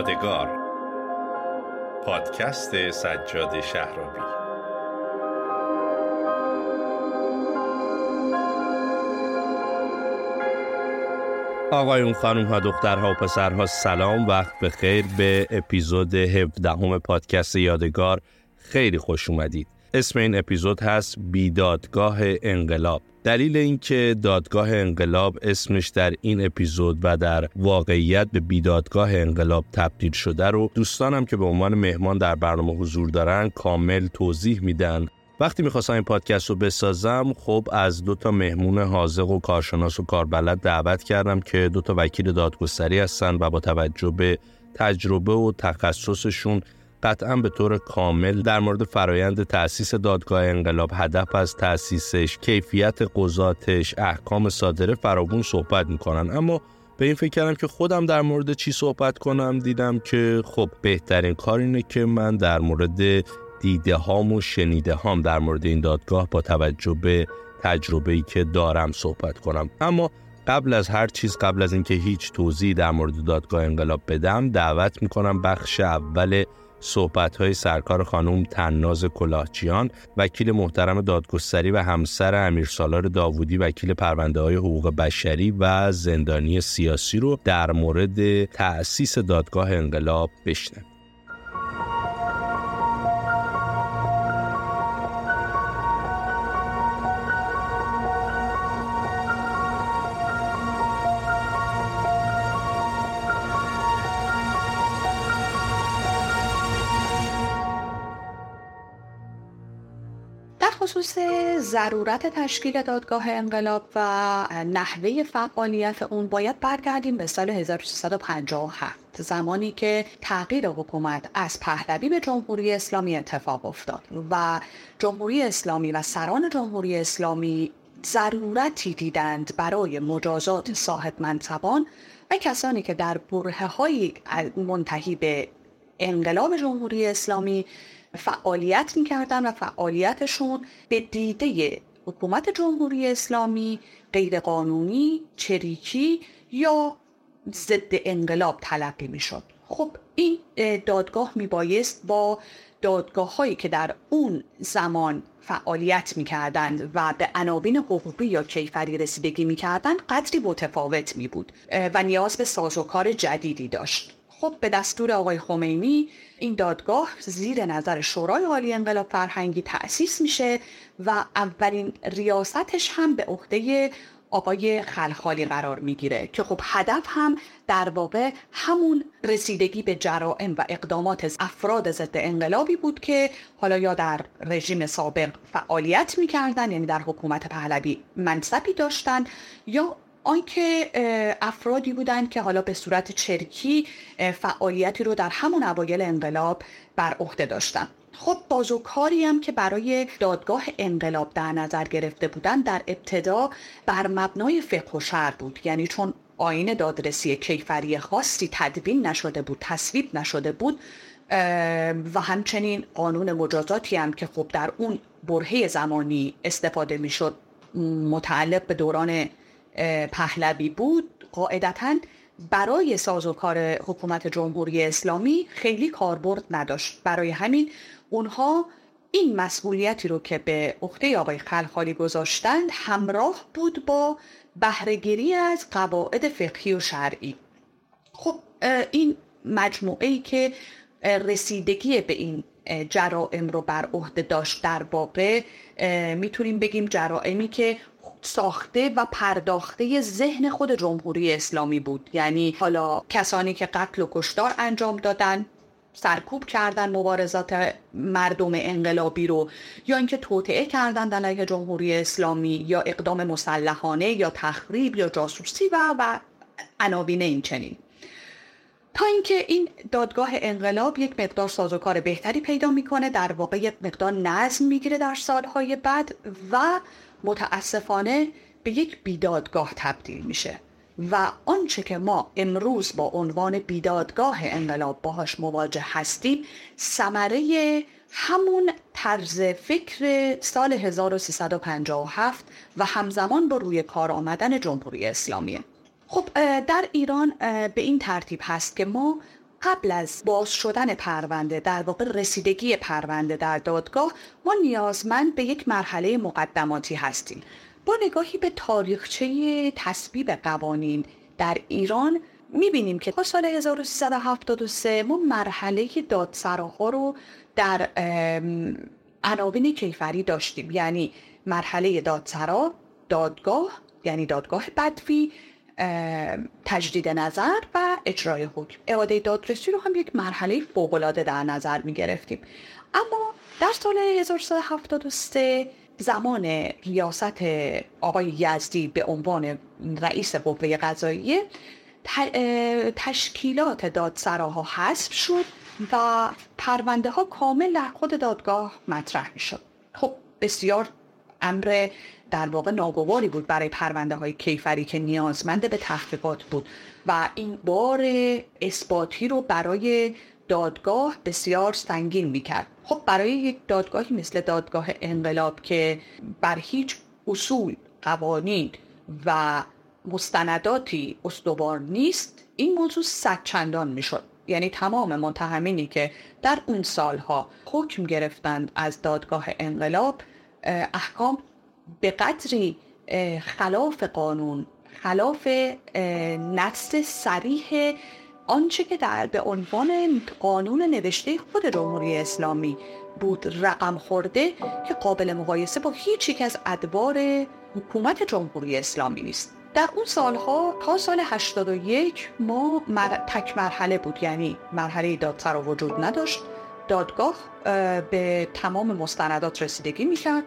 یادگار. پادکست سجاد شهرابی. آقایون خانم ها دخترها و پسرها سلام وقت به خیر به اپیزود 17 همه پادکست یادگار. خیلی خوش اومدید. اسم این اپیزود هست بیدادگاه انقلاب. دلیل اینکه دادگاه انقلاب اسمش در این اپیزود و در واقعیت به بیدادگاه انقلاب تبدیل شده رو دوستانم که به عنوان مهمان در برنامه حضور دارن کامل توضیح میدن. وقتی می‌خواستم این پادکست رو بسازم خب از دو تا مهمون حاضق و کارشناس و کاربلد دعوت کردم که دو تا وکیل دادگستری هستن و با توجه به تجربه و تخصصشون قطعا به طور کامل در مورد فرایند تأسیس دادگاه انقلاب هدف از تأسیسش کیفیت قضاتش احکام صادره فراگون صحبت می‌کنن. اما به این فکر کردم که خودم در مورد چی صحبت کنم دیدم که خب بهترین کار اینه که من در مورد دیده هام و شنیده هام در مورد این دادگاه با توجه به تجربه ای که دارم صحبت کنم. اما قبل از هر چیز قبل از اینکه هیچ توضیحی در مورد دادگاه انقلاب بدم دعوت می‌کنم بخش اول صحبت های سرکار خانم تناز کلاهچیان وکیل محترم دادگستری و همسر امیرسالار داوودی وکیل پرونده های حقوق بشری و زندانی سیاسی رو در مورد تأسیس دادگاه انقلاب بشنویم. ضرورت تشکیل دادگاه انقلاب و نحوه فعالیت اون باید برگردیم به سال 1357 زمانی که تغییر حکومت از پهلوی به جمهوری اسلامی اتفاق افتاد و جمهوری اسلامی و سران جمهوری اسلامی ضرورتی دیدند برای مجازات صاحب منصبان و کسانی که در بره های منتهی به انقلاب جمهوری اسلامی فعالیت می‌کردن و فعالیتشون به دیده حکومت جمهوری اسلامی غیرقانونی، چریکی یا ضد انقلاب تلقی می‌شد. خب این دادگاه میبایست با دادگاه هایی که در اون زمان فعالیت می‌کردند و به عناوین حقوقی یا کیفری رسیدگی می‌کردند قدری متفاوت می بود و نیاز به سازوکار جدیدی داشت. خب به دستور آقای خمینی این دادگاه زیر نظر شورای عالی انقلاب فرهنگی تأسیس میشه و اولین ریاستش هم به عهده آقای خلخالی قرار می‌گیره که خب هدف هم در واقع همون رسیدگی به جرائم و اقدامات افراد ضد انقلابی بود که حالا یا در رژیم سابق فعالیت می‌کردن یعنی در حکومت پهلوی منصبی داشتن یا آنکه افرادی بودند که حالا به صورت چرکی فعالیتی رو در همون اوایل انقلاب بر عهده داشتن. خب بازوکاری هم که برای دادگاه انقلاب در نظر گرفته بودن در ابتدا بر مبنای فقه و شر بود. یعنی چون آین دادرسی کیفری خاصی تدوین نشده بود تصویب نشده بود و همچنین قانون مجازاتی هم که خب در اون برهه زمانی استفاده می‌شد متعلق به دوران پهلوی بود قاعدتا برای سازوکار حکومت جمهوری اسلامی خیلی کاربرد نداشت. برای همین اونها این مسئولیتی رو که به عهده آقای خلخالی گذاشتند همراه بود با بهرهگیری از قواعد فقهی و شرعی. خب این مجموعه ای که رسیدگی به این جرائم رو بر عهده داشت در واقع می‌تونیم بگیم جرائمی که ساخته و پرداخته ذهن خود جمهوری اسلامی بود. یعنی حالا کسانی که قتل و کشتار انجام دادن سرکوب کردن مبارزات مردم انقلابی رو یا اینکه توطعه کردن علیه جمهوری اسلامی یا اقدام مسلحانه یا تخریب یا جاسوسی و و عناوین این چنین. تا اینکه این دادگاه انقلاب یک مقدار سازوکار بهتری پیدا می‌کنه در واقع یک مقدار نظم می‌گیره در سالهای بعد و متاسفانه به یک بیدادگاه تبدیل میشه و آنچه که ما امروز با عنوان بیدادگاه انقلاب باهاش مواجه هستیم ثمره همون طرز فکر سال 1357 و همزمان با روی کار آمدن جمهوری اسلامیه. خب در ایران به این ترتیب هست که ما قبل از باز شدن پرونده در واقع رسیدگی پرونده در دادگاه ما نیازمند به یک مرحله مقدماتی هستیم. با نگاهی به تاریخچه تصویب قوانین در ایران می‌بینیم که تا سال 1373 ما مرحله دادسراها رو در عناوین کیفری داشتیم. یعنی مرحله دادسرا دادگاه یعنی دادگاه بدوی تجدید نظر و اجرای حکم. اعاده دادرسی رو هم یک مرحله فوقالعاده در نظر می گرفتیم اما در سال 1373 زمان ریاست آقای یزدی به عنوان رئیس قوه قضاییه تشکیلات دادسراها حذف شد و پرونده ها کامل در خود دادگاه مطرح می شد خب بسیار امر در واقع ناگواری بود برای پرونده های کیفری که نیازمند به تحقیقات بود. و این بار اثباتی رو برای دادگاه بسیار سنگین می‌کرد. خب برای یک دادگاهی مثل دادگاه انقلاب که بر هیچ اصول قوانین و مستنداتی استوار نیست این موضوع صد چندان می‌شد. یعنی تمام متهمینی که در اون سالها حکم گرفتند از دادگاه انقلاب احکام به قدری خلاف قانون خلاف نص سریح آنچه که در به عنوان قانون نوشته خود جمهوری اسلامی بود رقم خورده که قابل مقایسه با هیچ یک از ادوار حکومت جمهوری اسلامی نیست. در اون سالها تا سال 81 ما تک مرحله بود یعنی مرحله دادسر وجود نداشت. دادگاه به تمام مستندات رسیدگی می‌کرد.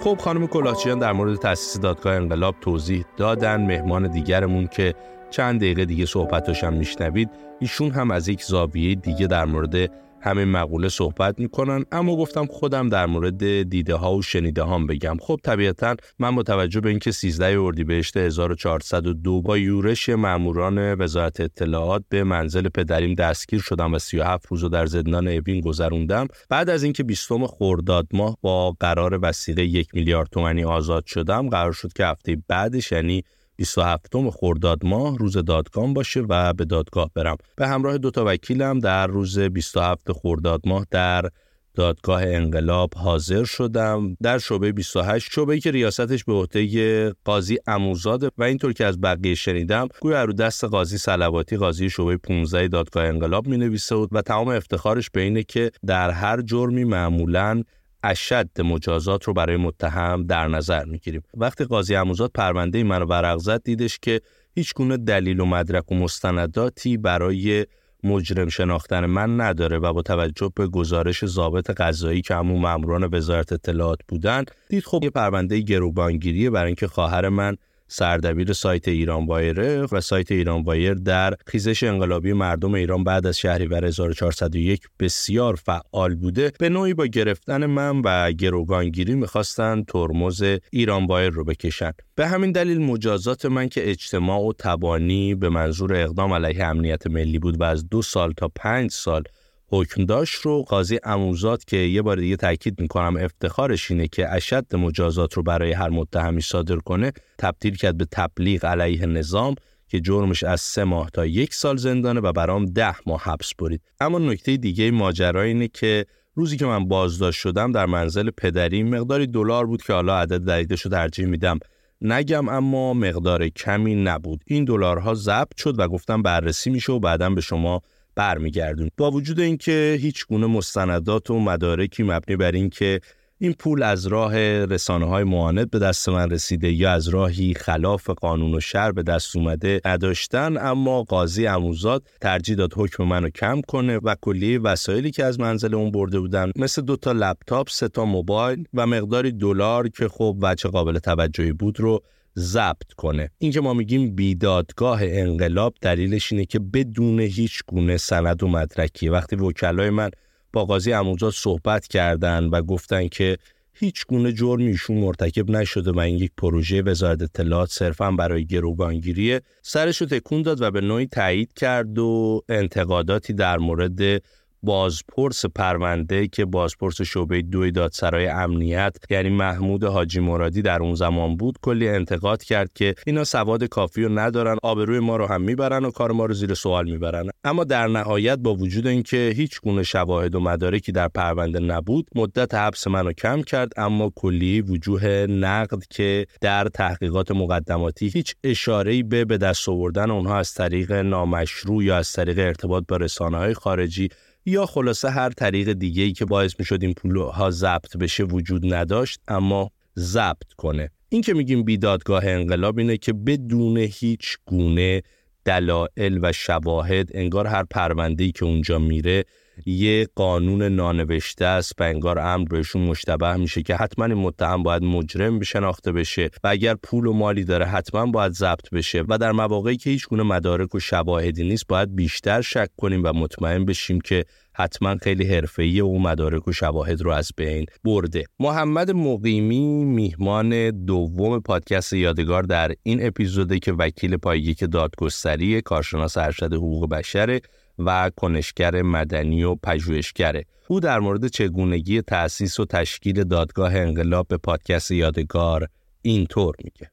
خب خانم کلاچیان در مورد تاسیس دادگاه انقلاب توضیح دادن. مهمان دیگرمون که چند دقیقه دیگه صحبتش هم میشنوید ایشون هم از یک زاویه دیگه در مورد همه مقوله صحبت می‌کنن اما گفتم خودم در مورد دیده ها و شنیده هام بگم. خب طبیعتا من با توجه به اینکه 13 اردیبهشت 1402 با یورش ماموران وزارت اطلاعات به منزل پدریم دستگیر شدم و 37 روز در زندان اوین گذروندم. بعد از اینکه 20 خرداد ماه با قرار وسیقه یک میلیارد تومانی آزاد شدم قرار شد که هفته بعدش یعنی 27 خرداد ماه روز دادگاه باشه و به دادگاه برم. به همراه دو تا وکیلم در روز 27 خرداد ماه در دادگاه انقلاب حاضر شدم. در شعبه 28 شعبه که ریاستش به عهده قاضی اموزاده و اینطور که از بقیه شنیدم گویا رو دست قاضی صلواتی قاضی شعبه 15 دادگاه انقلاب می نویسه و تمام افتخارش به اینه که در هر جرمی معمولاً اشد مجازات رو برای متهم در نظر می‌گیریم. وقتی قاضی اموزاد پرونده منو ورق زد دیدش که هیچ گونه دلیل و مدرک و مستنداتی برای مجرم شناختن من نداره و با توجه به گزارش ضابط قضایی که همون ماموران وزارت اطلاعات بودن دید خب یه پرونده گروگانگیریه برای اینکه خواهر من سردبیر سایت ایران وایره و سایت ایران وایر در خیزش انقلابی مردم ایران بعد از شهریور 1401 بسیار فعال بوده. به نوعی با گرفتن من و گروگانگیری می‌خواستن ترمز ایران وایر رو بکشن. به همین دلیل مجازات من که اجتماع و تبانی به منظور اقدام علیه امنیت ملی بود و از دو سال تا پنج سال حکم داشت رو قاضی اموزاد که یه بار دیگه تاکید می‌کنم افتخارش اینه که اشد مجازات رو برای هر متهمی صادر کنه تبدیل کرد به تبلیغ علیه نظام که جرمش از سه ماه تا یک سال زندانه و برام ده ماه حبس برید. اما نکته دیگه ماجرا اینه که روزی که من بازداشت شدم در منزل پدری مقداری دلار بود که حالا عدد دقیقش رو ترجیح میدم. نگم اما مقدار کمی نبود. این دلارها ضبط شد و گفتم بررسی میشه و بعدا به شما برمیگردون. با وجود اینکه هیچ گونه مستندات و مدارکی مبنی بر اینکه این پول از راه رسانه های معاند به دست من رسیده یا از راهی خلاف قانون و شر به دست اومده نداشتن اما قاضی اموزاد ترجیح داد حکم منو کم کنه و کلیه وسایلی که از منزل اون برده بودن مثل دو تا لپتاپ، سه تا موبایل و مقداری دلار که خب وجه قابل توجهی بود رو ضبط کنه. این که ما میگیم بیدادگاه انقلاب دلیلش اینه که بدون هیچ گونه سند و مدرکی. وقتی وکلای من با قاضی اموزاد صحبت کردن و گفتن که هیچ گونه جرمی ایشون مرتکب نشده این یک پروژه وزارت اطلاعات صرفا برای گروگانگیریه سرش رو تکون داد و به نوعی تایید کرد و انتقاداتی در مورد بازپرس پرونده که بازپرس شعبه دوی دادسرای امنیت یعنی محمود حاجی مرادی در اون زمان بود کلی انتقاد کرد که اینا سواد کافی رو ندارن آبروی ما رو هم می‌برن و کار ما رو زیر سوال می‌برن. اما در نهایت با وجود اینکه هیچ گونه شواهد و مدارکی در پرونده نبود مدت حبس منو کم کرد اما کلی وجوه نقد که در تحقیقات مقدماتی هیچ اشاره‌ای به به دست آوردن اونها از طریق نامشروع یا از طریق ارتباط با رسانه‌های خارجی یا خلاصه هر طریق دیگه ای که باعث می شد این پولها ضبط بشه وجود نداشت اما ضبط کنه. این که میگیم بیدادگاه انقلاب اینه که بدون هیچ گونه دلایل و شواهد انگار هر پرونده که اونجا میره یه قانون نانوشته است و انگار امر بهشون مشتبه میشه که حتما این متهم باید مجرم شناخته بشه و اگر پول و مالی داره حتما باید ضبط بشه و در مواقعی که هیچ گونه مدارک و شواهدی نیست باید بیشتر شک کنیم و مطمئن بشیم که حتما خیلی حرفه‌ای و مدارک و شواهد رو از بین برده. محمد مقیمی میهمان دوم پادکست یادگار در این اپیزوده که وکیل پایگیک دادگستری کارشناس ارشد حقوق بشره و کنشگر مدنی و پژوهشگره او در مورد چگونگی تأسیس و تشکیل دادگاه انقلاب به پادکست یادگار اینطور میگه.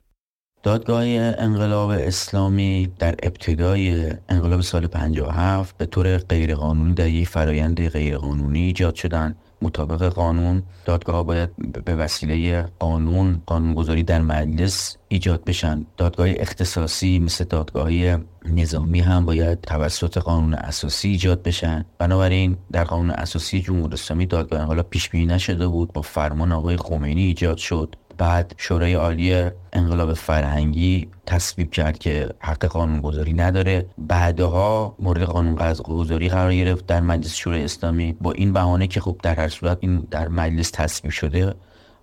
دادگاه انقلاب اسلامی در ابتدای انقلاب سال 57 به طور غیرقانونی در یک فرایند غیرقانونی ایجاد شدن. مطابق قانون دادگاه باید به وسیله قانون قانونگذاری در مجلس ایجاد بشن. دادگاه اختصاصی مثل دادگاه نظامی هم باید توسط قانون اساسی ایجاد بشن. بنابراین در قانون اساسی جمهوری اسلامی دادگاه انقلاب پیش بینی نشده بود با فرمان آقای خمینی ایجاد شد. بعد شورای عالی انقلاب فرهنگی تصویب کرد که حق قانون گذاری نداره. بعدها مورد قانون گذاری قرار گرفت در مجلس شورای اسلامی. با این بهانه که خب در هر صورت این در مجلس تصویب شده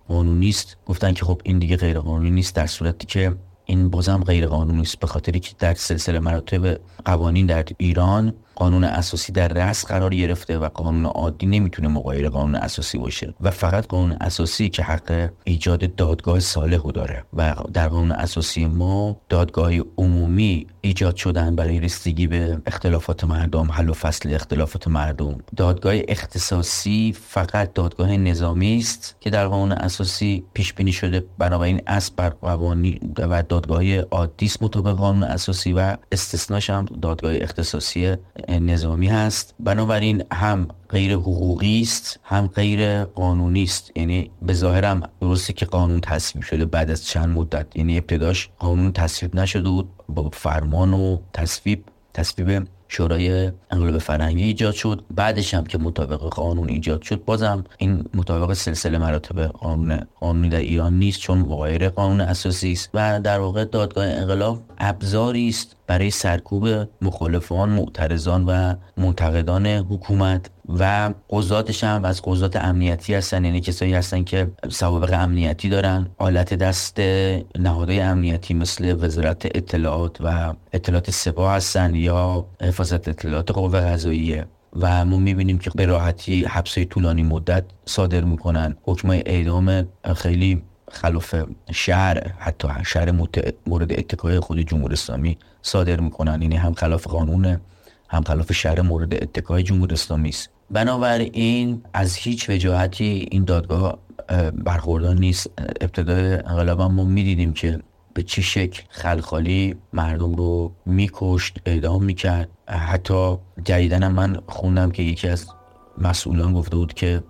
قانونی است. گفتن که خب این دیگه غیر قانونی نیست در صورتی که این بازم غیر قانونی است. به خاطری که در سلسله مراتب قوانین در ایران قانون اساسی در رأس قرار گرفته و قانون عادی نمی‌تونه مقایر قانون اساسی باشه و فقط قانون اساسی که حق ایجاد دادگاه صالح داره و در قانون اساسی ما دادگاه عمومی ایجاد شدن برای رسیدگی به اختلافات مردم حل و فصل اختلافات مردم. دادگاه اختصاصی فقط دادگاه نظامی است که در قانون اساسی پیش بینی شده. بنابراین اصل بر قوانین و دادگاه عادی است مطابق قانون اساسی و استثناش هم دادگاه اختصاصی نظامی هست. بنابراین هم غیر حقوقی است هم غیر قانونی است. یعنی به ظاهرم درسته که قانون تصویب شده بعد از چند مدت. یعنی ابتداش قانون تصویب نشده بود. با فرمان و تصویب تصویب شورای انقلاب فرهنگی ایجاد شد. بعدش هم که مطابق قانون ایجاد شد بازم این مطابق سلسله مراتب قانون قانونی در ایران نیست چون مغایر قانون اساسی است. و در واقع دادگاه انقلاب ابزاری است برای سرکوب مخالفان معترضان و منتقدان حکومت. و قضاتش هم از قضات امنیتی هستن. یعنی کسایی هستن که سوابق امنیتی دارن آلت دست نهادهای امنیتی مثل وزارت اطلاعات و اطلاعات سپاه هستن یا حفاظت اطلاعات قوه قضاییه. و ما می‌بینیم که به راحتی حبسای طولانی مدت صادر می‌کنن. حکم اعدام خیلی خلاف شهر حتی شهر مورد اتکای خود جمهوری اسلامی صادر می‌کنن. یعنی هم خلاف قانون هم خلاف شهر مورد اتکای جمهوری اسلامی است. بنابراین از هیچ وجاهتی این دادگاه برخوردار نیست. ابتدای انقلاب ما می‌دیدیم که به چه شکل خلخالی مردم رو میکشت اعدام می‌کرد. حتی جدیدن من خوندم که یکی از مسئولان گفته بود که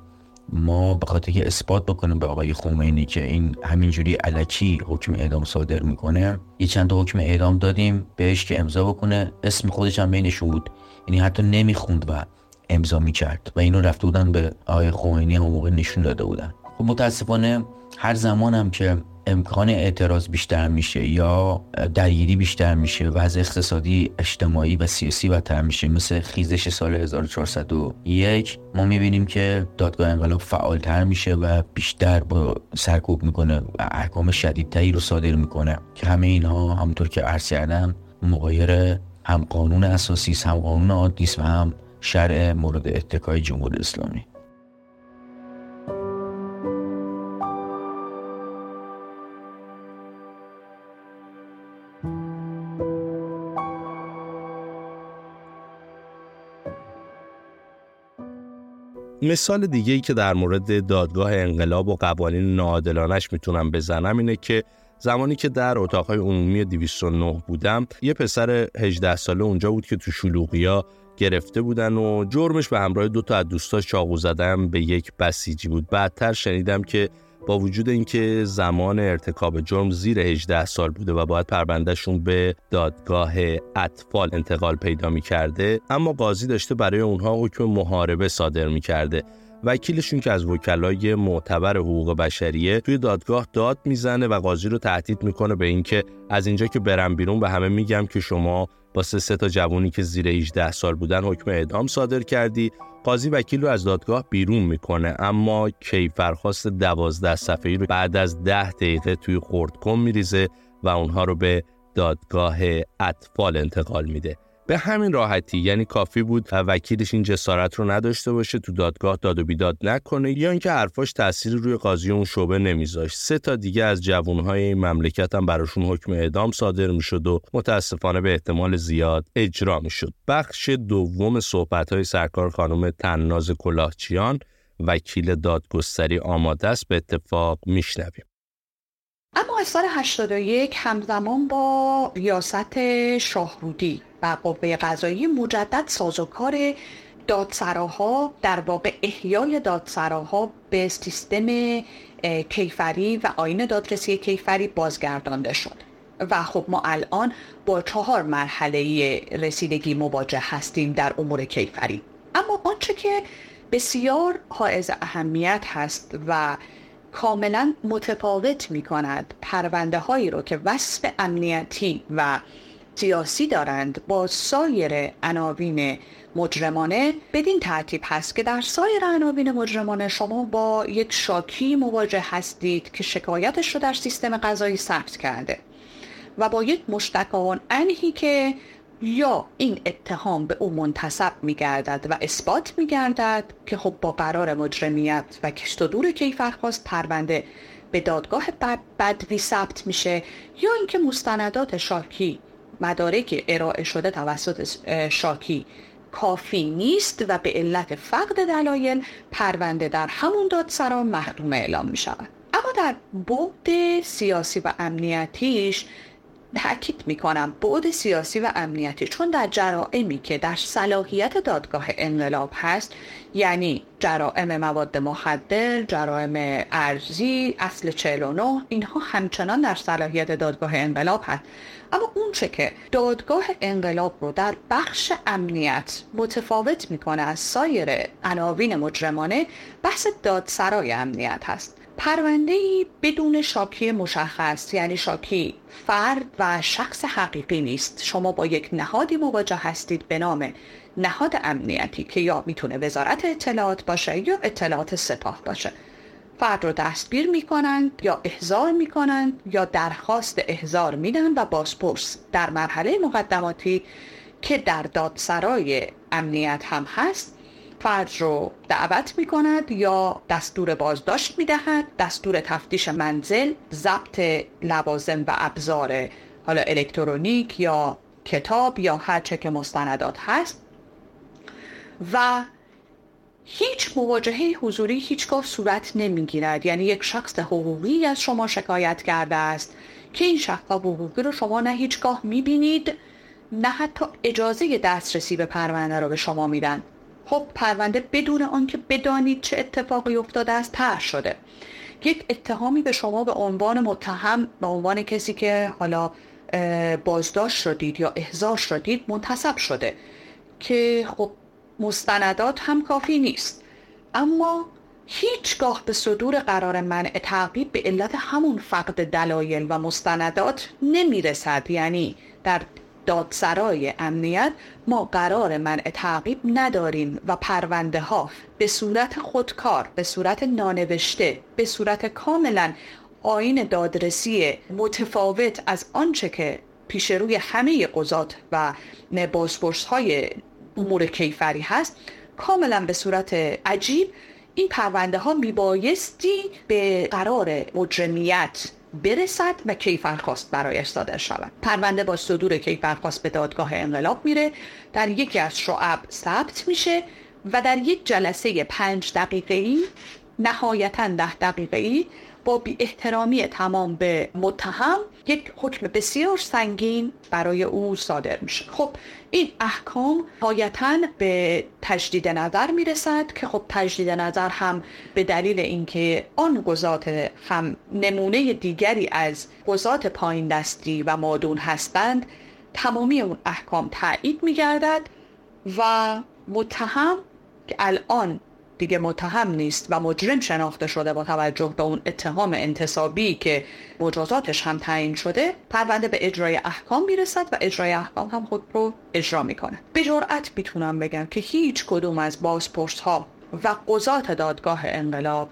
ما به خاطر که اثبات بکنیم به آقای خمینی که این همینجوری علکی حکم اعدام صادر می‌کنه یه چند تا حکم اعدام دادیم بهش که امضا بکنه. اسم خودش هم بینشون بود. یعنی حتی نمی‌خوند و امضا می‌کرد و اینو رفته بودن به آقای خمینی هم موقع نشون داده بودن. خب متاسفانه هر زمان هم که امکان اعتراض بیشتر میشه یا درگیری بیشتر میشه وضع اقتصادی اجتماعی و سیاسی بدتر میشه مثل خیزش سال 1401 ما می‌بینیم که دادگاه انقلاب فعالتر میشه و بیشتر با سرکوب می‌کنه و احکام شدیدتری رو صادر می‌کنه. که همه اینها همونطور که عرض کردم مغایر هم قانون اساسی هم قانون عادی و هم شرع مورد اتکای جمهوری اسلامی. مثال دیگه ای که در مورد دادگاه انقلاب و قوانین ناعادلانش می‌تونم بزنم اینه که زمانی که در اتاقهای عمومی 209 بودم یه پسر 18 ساله اونجا بود که تو شلوغیا گرفته بودن و جرمش به همراه دو تا از دوستاش چاقو زدن به یک بسیجی بود. بعدتر شنیدم که با وجود اینکه زمان ارتکاب جرم زیر 18 سال بوده و باید پروندهشون به دادگاه اطفال انتقال پیدا می کرده اما قاضی داشته برای اونها حکم محاربه صادر می کرده وکیلشون که از وکلای معتبر حقوق بشریه توی دادگاه داد می‌زنه و قاضی رو تهدید می‌کنه به اینکه از اینجا که برم بیرون به همه میگم که شما با سه, تا جوونی که زیر 18 سال بودن حکم اعدام صادر کردی. قاضی وکیل رو از دادگاه بیرون می‌کنه. اما کیفرخواست دوازده صفحه‌ای رو بعد از ده دقیقه توی خردکن میریزه و اونها رو به دادگاه اطفال انتقال میده. به همین راحتی یعنی کافی بود و وکیلش این جسارت رو نداشته باشه تو دادگاه داد و بیداد نکنه یا اینکه حرفاش تأثیری روی قاضی اون شعبه نمیذاشت. سه تا دیگه از جوانهای این مملکت هم براشون حکم اعدام صادر می‌شد و متاسفانه به احتمال زیاد اجرا می‌شد. بخش دوم صحبت های سرکار خانم تناز کلاهچیان وکیل دادگستری آماده است به اتفاق میشنویم. سال 81 همزمان با ریاست شاهرودی و قوه قضایی مجدد سازوکار دادسراها در واقع احیای دادسراها به سیستم کیفری و آین دادرسی کیفری بازگردانده شد. و خب ما الان با چهار مرحله رسیدگی مواجه هستیم در امور کیفری. اما آنچه که بسیار حائز اهمیت هست و کاملا متفاوت می کند پرونده هایی رو که وصف امنیتی و سیاسی دارند با سایر عناوین مجرمانه بدین ترتیب هست که در سایر عناوین مجرمانه شما با یک شاکی مواجه هستید که شکایتش رو در سیستم قضایی ثبت کرده و با یک مشتکان انهی که یا این اتهام به او منتصب می گردد و اثبات می گردد که خب با قرار مجرمیت و کشت و دور کیفرخواست پرونده به دادگاه بدوی ثبت میشه یا اینکه مستندات شاکی مدارک ارائه شده توسط شاکی کافی نیست و به علت فقد دلایل پرونده در همون دادسرا محروم اعلام می اما در بعد سیاسی و امنیتیش تاکید می‌کنم بعد سیاسی و امنیتی چون در جرائمی که در صلاحیت دادگاه انقلاب هست یعنی جرائم مواد مخدر، جرائم ارزی، اصل 49 اینها همچنان در صلاحیت دادگاه انقلاب هست. اما اون چه که دادگاه انقلاب رو در بخش امنیت متفاوت می‌کنه از سایر عناوین مجرمانه بحث دادسرای امنیت هست. پرونده ای بدون شاکی مشخص یعنی شاکی فرد و شخص حقیقی نیست. شما با یک نهادی مواجه هستید به نام نهاد امنیتی که یا می‌تونه وزارت اطلاعات باشه یا اطلاعات سپاه باشه. فرد رو دستگیر می‌کنند یا احضار می‌کنند یا درخواست احضار میدن و بازپرس. در مرحله مقدماتی که در دادسرای امنیت هم هست فرد رو دعوت می کند یا دستور بازداشت می دهد دستور تفتیش منزل ضبط لوازم و ابزار حالا الکترونیک یا کتاب یا هر چه که مستندات هست. و هیچ مواجهه حضوری هیچگاه صورت نمی‌گیرد. یعنی یک شخص حقوقی از شما شکایت کرده است که این شخص حقوقی رو شما نه هیچگاه می‌بینید نه حتی اجازه دسترسی به پرونده رو به شما میدن. خب پرونده بدون آنکه بدانید چه اتفاقی افتاده است طرح شده. یک اتهامی به شما به عنوان متهم به عنوان کسی که حالا بازداشت شدید یا احضار شدید منتصب شده که خب مستندات هم کافی نیست. اما هیچگاه به صدور قرار منع تعقیب به علت همون فقد دلایل و مستندات نمی‌رسد. یعنی در دادسرای امنیت ما قرار منع تعقیب نداریم و پرونده ها به صورت خودکار به صورت نانوشته به صورت کاملا آین دادرسی متفاوت از آنچه که پیش روی همه قضات و بازپرس های امور کیفری هست کاملا به صورت عجیب این پرونده ها میبایستی به قرار مجرمیت برسد و کیفرخواست برایش صادر شود. پرونده با صدور کیفرخواست به دادگاه انقلاب میره. در یکی از شعب ثبت میشه و در یک جلسه پنج دقیقه ای نهایتا ده دقیقه ای با بی احترامی تمام به متهم یک حکم بسیار سنگین برای او صادر میشه خب این احکام هایتا به تجدید نظر می‌رسد که خب تجدید نظر هم به دلیل اینکه آن گذات هم نمونه دیگری از گذات پایین دستی و مادون هستند تمامی اون احکام تایید میگردد و متهم که الان دیگه متهم نیست و مجرم شناخته شده با توجه به اون اتهام انتصابی که مجازاتش هم تعیین شده پرونده به اجرای احکام می‌رسد و اجرای احکام هم خود رو اجرا می‌کنه به جرأت می‌تونم بگم که هیچ کدوم از بازپرس ها و قضات دادگاه انقلاب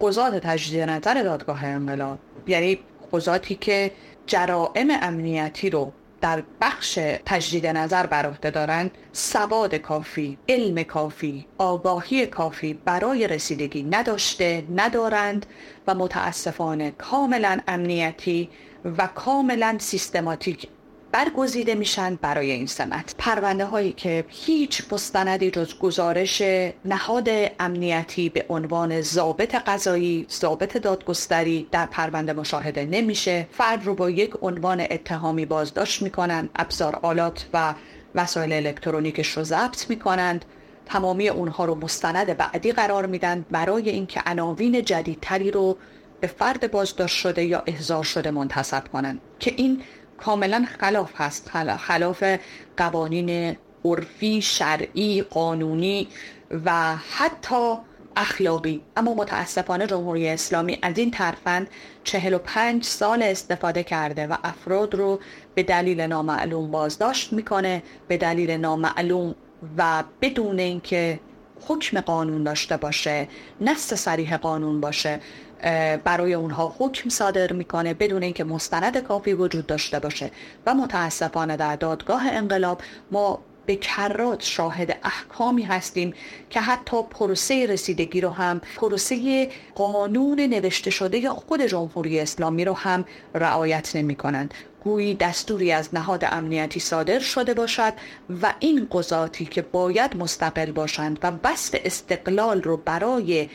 قضات تجدید نظر دادگاه انقلاب یعنی قضاتی که جرائم امنیتی رو در بخش تجدید نظر بر عهده دارند سواد کافی علم کافی آگاهی کافی برای رسیدگی نداشته ندارند و متاسفانه کاملا امنیتی و کاملا سیستماتیک برگزیده میشن برای این سمت پرونده هایی که هیچ مستندی جز گزارش نهاد امنیتی به عنوان ضابط قضایی ضابط دادگستری در پرونده مشاهده نمیشه. فرد رو با یک عنوان اتهامی بازداشت می‌کنن ابزار آلات و وسایل الکترونیکش رو ضبط می‌کنند. تمامی اونها رو مستند بعدی قرار میدن برای اینکه عناوین جدیدتری رو به فرد بازداشت شده یا احضار شده منتصب کنند که این کاملا خلاف هست. خلاف قوانین عرفی شرعی قانونی و حتی اخلاقی. اما متاسفانه جمهوری اسلامی از این ترفند 45 سال استفاده کرده و افراد رو به دلیل نامعلوم بازداشت می‌کنه به دلیل نامعلوم و بدون اینکه حکم قانون داشته باشه نص صریح قانون باشه. برای اونها حکم صادر می‌کنه بدون اینکه مستند کافی وجود داشته باشه. و متاسفانه در دادگاه انقلاب ما به کرات شاهد احکامی هستیم که حتی پروسه رسیدگی رو هم پروسه قانون نوشته شده خود جمهوری اسلامی رو هم رعایت نمی کنند گویی دستوری از نهاد امنیتی صادر شده باشد و این قضاتی که باید مستقل باشند و بست استقلال رو برای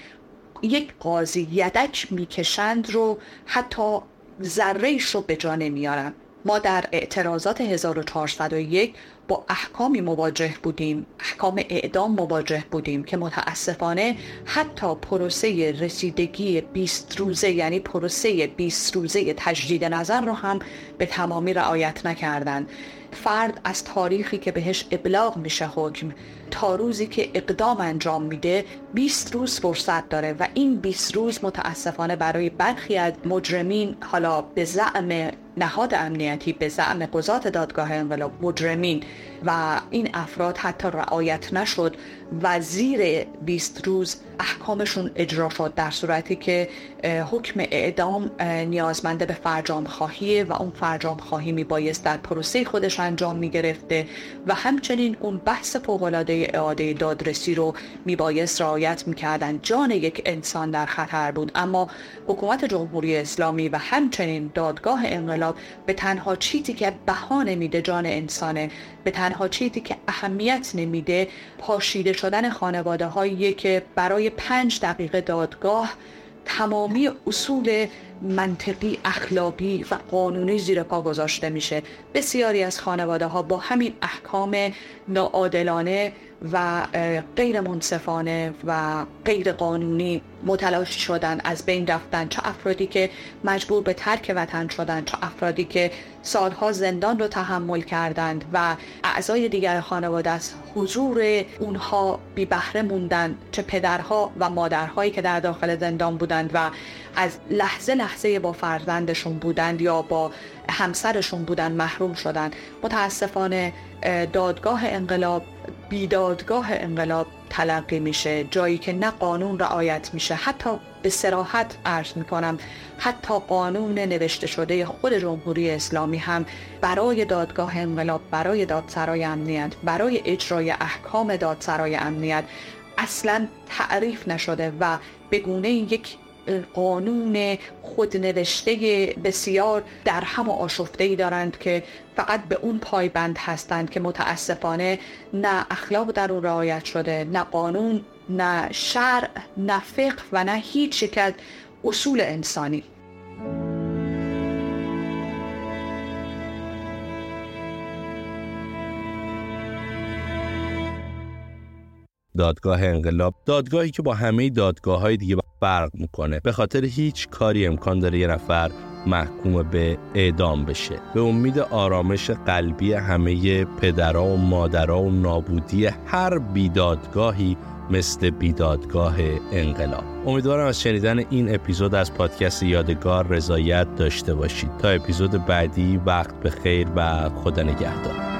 یک قاضی یدک می‌کشند رو حتی ذره رو به جا نمیارن ما در اعتراضات 1401 با احکامی مواجه بودیم احکام اعدام مواجه بودیم که متاسفانه حتی پروسه رسیدگی 20 روزه یعنی پروسه 20 روزه تجدید نظر رو هم به تمامی رعایت نکردند. فرد از تاریخی که بهش ابلاغ میشه حکم تا روزی که اقدام انجام میده 20 روز فرصت داره و این 20 روز متاسفانه برای برخی از مجرمین حالا به زعم نهاد امنیتی به زعم قضات دادگاه انقلاب مجرمین و این افراد حتی رعایت نشد. و زیر 20 روز احکامشون اجرا شد در صورتی که حکم اعدام نیازمنده به فرجام خواهیه و اون فرجام خواهی می بایست در پروسه خودش انجام می گرفته و همچنین اون بحث فوقلاده اعاده دادرسی رو می بایست رعایت می کردن جان یک انسان در خطر بود. اما حکومت جمهوری اسلامی و همچنین دادگاه انقلاب به تنها چیزی که بها نمیده جان انسانه به تنها چیزی که اهمیت نمیده پاشیده شدن خانواده هایی که برای پنج دقیقه دادگاه تمامی اصول منطقی اخلاقی و قانونی زیر پا گذاشته میشه. بسیاری از خانواده ها با همین احکام ناعادلانه و غیر منصفانه و غیر قانونی متلاشی شدن از بین رفتن چه افرادی که مجبور به ترک وطن شدن چه افرادی که سالها زندان رو تحمل کردند و اعضای دیگر خانواده از حضور اونها بی بهره موندن چه پدرها و مادرهایی که در داخل زندان بودند و از لحظه لحظه با فرزندشون بودند یا با همسرشون بودند محروم شدند. متاسفانه دادگاه انقلاب بیدادگاه انقلاب تلقی میشه. جایی که نه قانون رعایت میشه. حتی به سراحت عرض می‌کنم حتی قانون نوشته شده خود جمهوری اسلامی هم برای دادگاه انقلاب برای دادسرای امنیت برای اجرای احکام دادسرای امنیت اصلا تعریف نشده و به گونه یک قانون خودنوشته بسیار در هم و آشفته دارند که فقط به اون پایبند هستند که متاسفانه نه اخلاق در اون رعایت شده نه قانون نه شرع نه فقه و نه هیچ یک اصول انسانی. دادگاه انقلاب دادگاهی که با همه دادگاه های دیگه فرق می‌کنه. به خاطر هیچ کاری امکان داره یه نفر محکوم به اعدام بشه. به امید آرامش قلبی همه پدرها و مادرها و نابودی هر بیدادگاهی مثل بیدادگاه انقلاب. امیدوارم از شنیدن این اپیزود از پادکست یادگار رضایت داشته باشید. تا اپیزود بعدی وقت به خیر و خدا نگهدار.